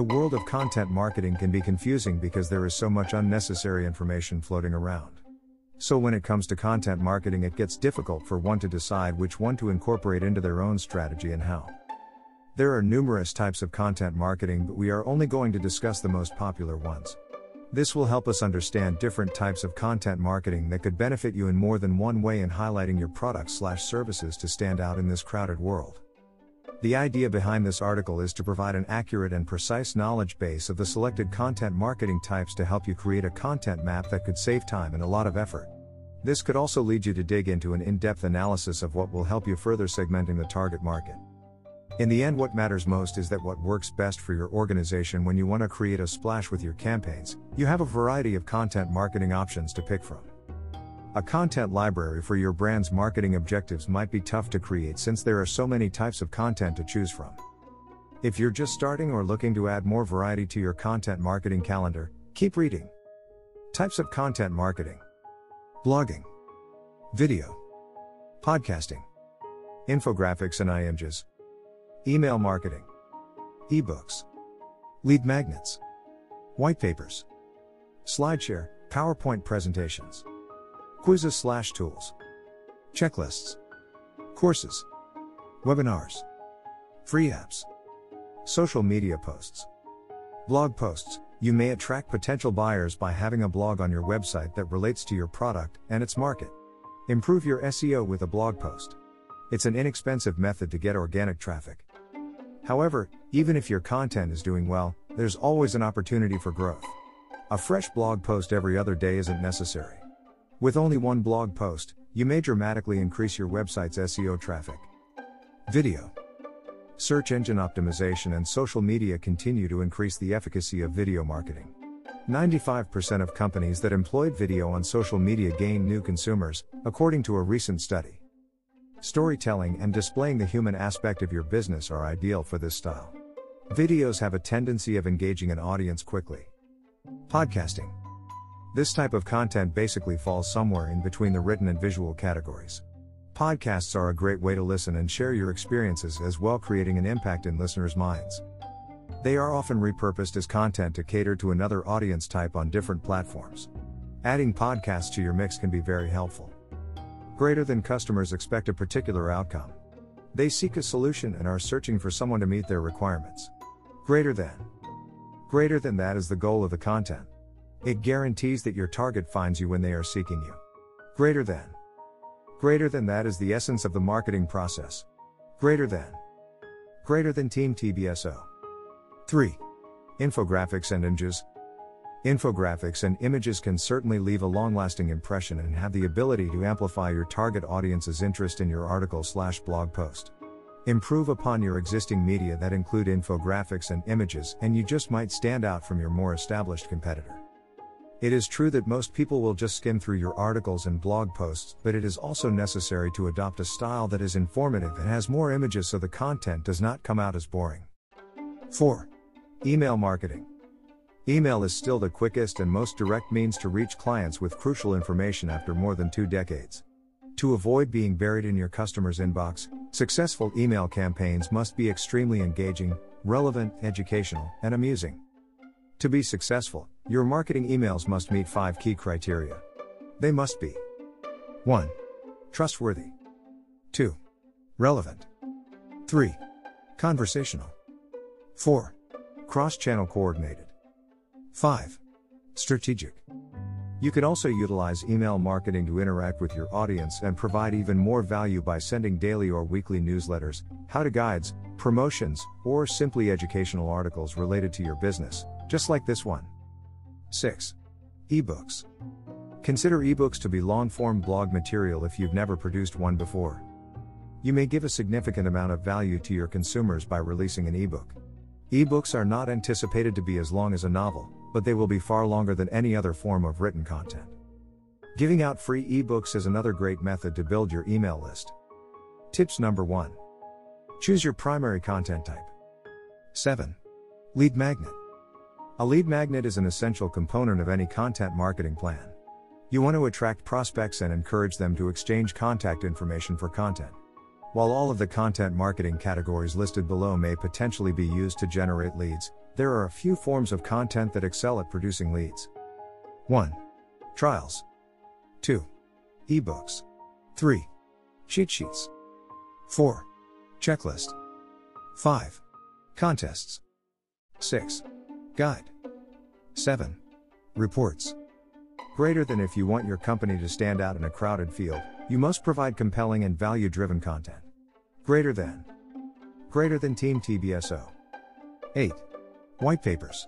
The world of content marketing can be confusing because there is so much unnecessary information floating around. So, when it comes to content marketing, it gets difficult for one to decide which one to incorporate into their own strategy and how. There are numerous types of content marketing, but we are only going to discuss the most popular ones. This will help us understand different types of content marketing that could benefit you in more than one way in highlighting your products/slash services to stand out in this crowded world. The idea behind this article is to provide an accurate and precise knowledge base of the selected content marketing types to help you create a content map that could save time and a lot of effort. This could also lead you to dig into an in depth analysis of what will help you further segmenting the target market. In the end, what matters most is that what works best for your organization when you want to create a splash with your campaigns, you have a variety of content marketing options to pick from. A content library for your brand's marketing objectives might be tough to create since there are so many types of content to choose from. If you're just starting or looking to add more variety to your content marketing calendar, keep reading. Types of content marketing blogging, video, podcasting, infographics and images. Email marketing. Ebooks. Lead magnets. White papers. SlideShare, PowerPoint presentations. Quizzes slash tools. Checklists. Courses. Webinars. Free apps. Social media posts. Blog posts. You may attract potential buyers by having a blog on your website that relates to your product and its market. Improve your SEO with a blog post. It's an inexpensive method to get organic traffic. However, even if your content is doing well, there's always an opportunity for growth. A fresh blog post every other day isn't necessary. With only one blog post, you may dramatically increase your website's SEO traffic. Video. Search engine optimization and social media continue to increase the efficacy of video marketing. 95% of companies that employed video on social media gained new consumers, according to a recent study. Storytelling and displaying the human aspect of your business are ideal for this style. Videos have a tendency of engaging an audience quickly. Podcasting. This type of content basically falls somewhere in between the written and visual categories. Podcasts are a great way to listen and share your experiences as well, creating an impact in listeners' minds. They are often repurposed as content to cater to another audience type on different platforms. Adding podcasts to your mix can be very helpful. Greater than customers expect a particular outcome. They seek a solution and are searching for someone to meet their requirements. Greater than. Greater than that is the goal of the content. It guarantees that your target finds you when they are seeking you. Greater than. Greater than that is the essence of the marketing process. Greater than. Greater than Team TBSO. 3. Infographics and images. Infographics and images can certainly leave a long lasting impression and have the ability to amplify your target audience's interest in your article slash blog post. Improve upon your existing media that include infographics and images, and you just might stand out from your more established competitor. It is true that most people will just skim through your articles and blog posts, but it is also necessary to adopt a style that is informative and has more images so the content does not come out as boring. 4. Email marketing. Email is still the quickest and most direct means to reach clients with crucial information after more than two decades. To avoid being buried in your customer's inbox, successful email campaigns must be extremely engaging, relevant, educational, and amusing. To be successful, your marketing emails must meet five key criteria. They must be 1. Trustworthy. 2. Relevant. 3. Conversational. 4. Cross channel coordinated. 5. Strategic. You can also utilize email marketing to interact with your audience and provide even more value by sending daily or weekly newsletters, how to guides, promotions, or simply educational articles related to your business, just like this one. 6. Ebooks. Consider ebooks to be long form blog material if you've never produced one before. You may give a significant amount of value to your consumers by releasing an ebook. Ebooks are not anticipated to be as long as a novel, but they will be far longer than any other form of written content. Giving out free ebooks is another great method to build your email list. Tips number 1. Choose your primary content type. 7. Lead magnet. A lead magnet is an essential component of any content marketing plan. You want to attract prospects and encourage them to exchange contact information for content. While all of the content marketing categories listed below may potentially be used to generate leads, there are a few forms of content that excel at producing leads. 1. Trials. 2. Ebooks. 3. Cheat sheets. 4. Checklist. 5. Contests. 6. Guide. 7. Reports. Greater than if you want your company to stand out in a crowded field, you must provide compelling and value driven content. Greater than. Greater than Team TBSO. 8. White papers.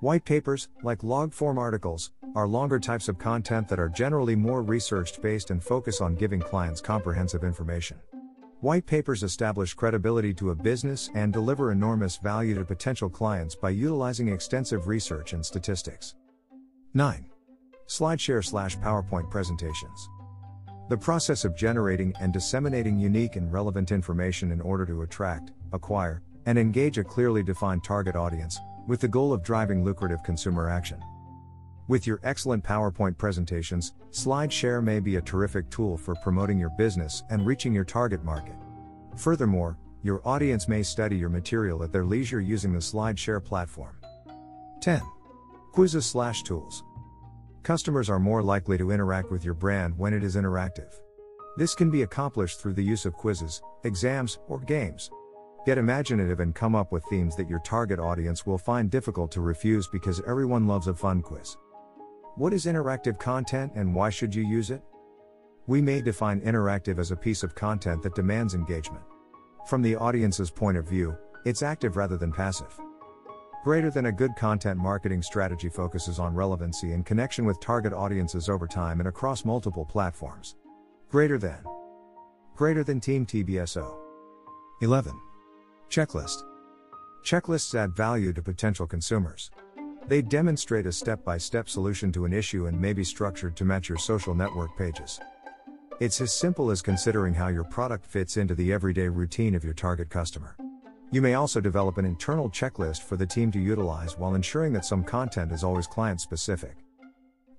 White papers, like log form articles, are longer types of content that are generally more research based and focus on giving clients comprehensive information. White papers establish credibility to a business and deliver enormous value to potential clients by utilizing extensive research and statistics. 9. SlideShare slash PowerPoint presentations. The process of generating and disseminating unique and relevant information in order to attract, acquire, and engage a clearly defined target audience, with the goal of driving lucrative consumer action. With your excellent PowerPoint presentations, SlideShare may be a terrific tool for promoting your business and reaching your target market. Furthermore, your audience may study your material at their leisure using the SlideShare platform. 10. Quizzes slash tools. Customers are more likely to interact with your brand when it is interactive. This can be accomplished through the use of quizzes, exams, or games. Get imaginative and come up with themes that your target audience will find difficult to refuse because everyone loves a fun quiz. What is interactive content and why should you use it? We may define interactive as a piece of content that demands engagement. From the audience's point of view, it's active rather than passive. Greater than a good content marketing strategy focuses on relevancy and connection with target audiences over time and across multiple platforms. Greater than. Greater than Team TBSO. 11. Checklist. Checklists add value to potential consumers. They demonstrate a step by step solution to an issue and may be structured to match your social network pages. It's as simple as considering how your product fits into the everyday routine of your target customer. You may also develop an internal checklist for the team to utilize while ensuring that some content is always client specific.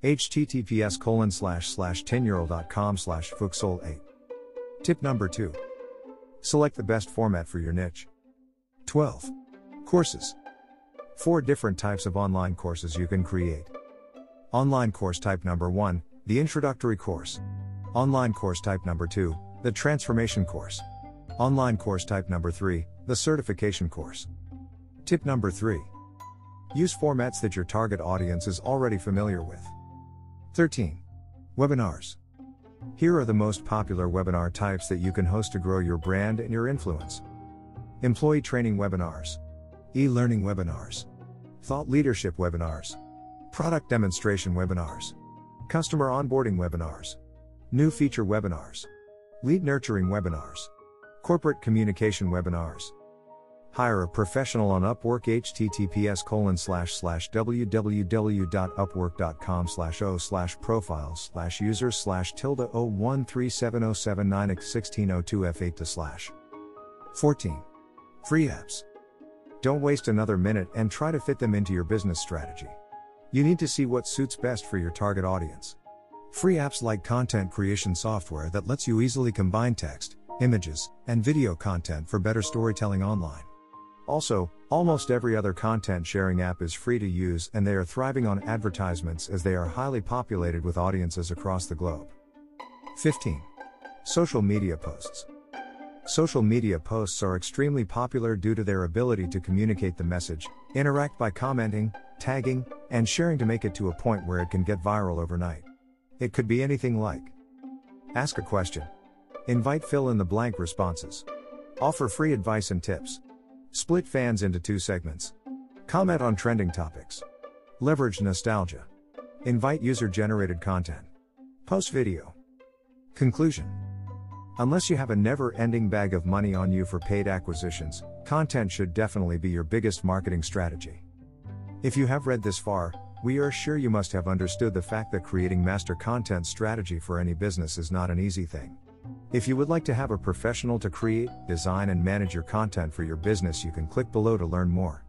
https colon slash slash tenural.com slash fuxol 8 Tip number 2. Select the best format for your niche. 12. Courses. Four different types of online courses you can create. Online course type number 1, the introductory course. Online course type number 2, the transformation course. Online course type number 3, the certification course. Tip number 3. Use formats that your target audience is already familiar with. 13. Webinars. Here are the most popular webinar types that you can host to grow your brand and your influence. Employee training webinars e learning webinars, thought leadership webinars, product demonstration webinars, customer onboarding webinars, new feature webinars, lead nurturing webinars, corporate communication webinars. Hire a professional on Upwork https colon slash slash www.upwork.com slash o slash profiles slash users slash tilde 013707961602f8 to slash 14. Free apps. Don't waste another minute and try to fit them into your business strategy. You need to see what suits best for your target audience. Free apps like content creation software that lets you easily combine text, images, and video content for better storytelling online. Also, almost every other content sharing app is free to use and they are thriving on advertisements as they are highly populated with audiences across the globe. 15. Social media posts. Social media posts are extremely popular due to their ability to communicate the message, interact by commenting, tagging, and sharing to make it to a point where it can get viral overnight. It could be anything like Ask a question, invite fill in the blank responses, offer free advice and tips, split fans into two segments, comment on trending topics, leverage nostalgia, invite user generated content, post video. Conclusion Unless you have a never ending bag of money on you for paid acquisitions, content should definitely be your biggest marketing strategy. If you have read this far, we are sure you must have understood the fact that creating master content strategy for any business is not an easy thing. If you would like to have a professional to create, design and manage your content for your business you can click below to learn more.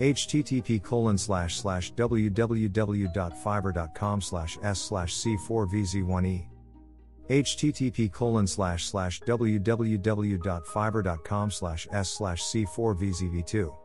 http www.fiverr.com s slash c4vz1e http colon slash slash www.fiverr.com slash s slash c4vzv2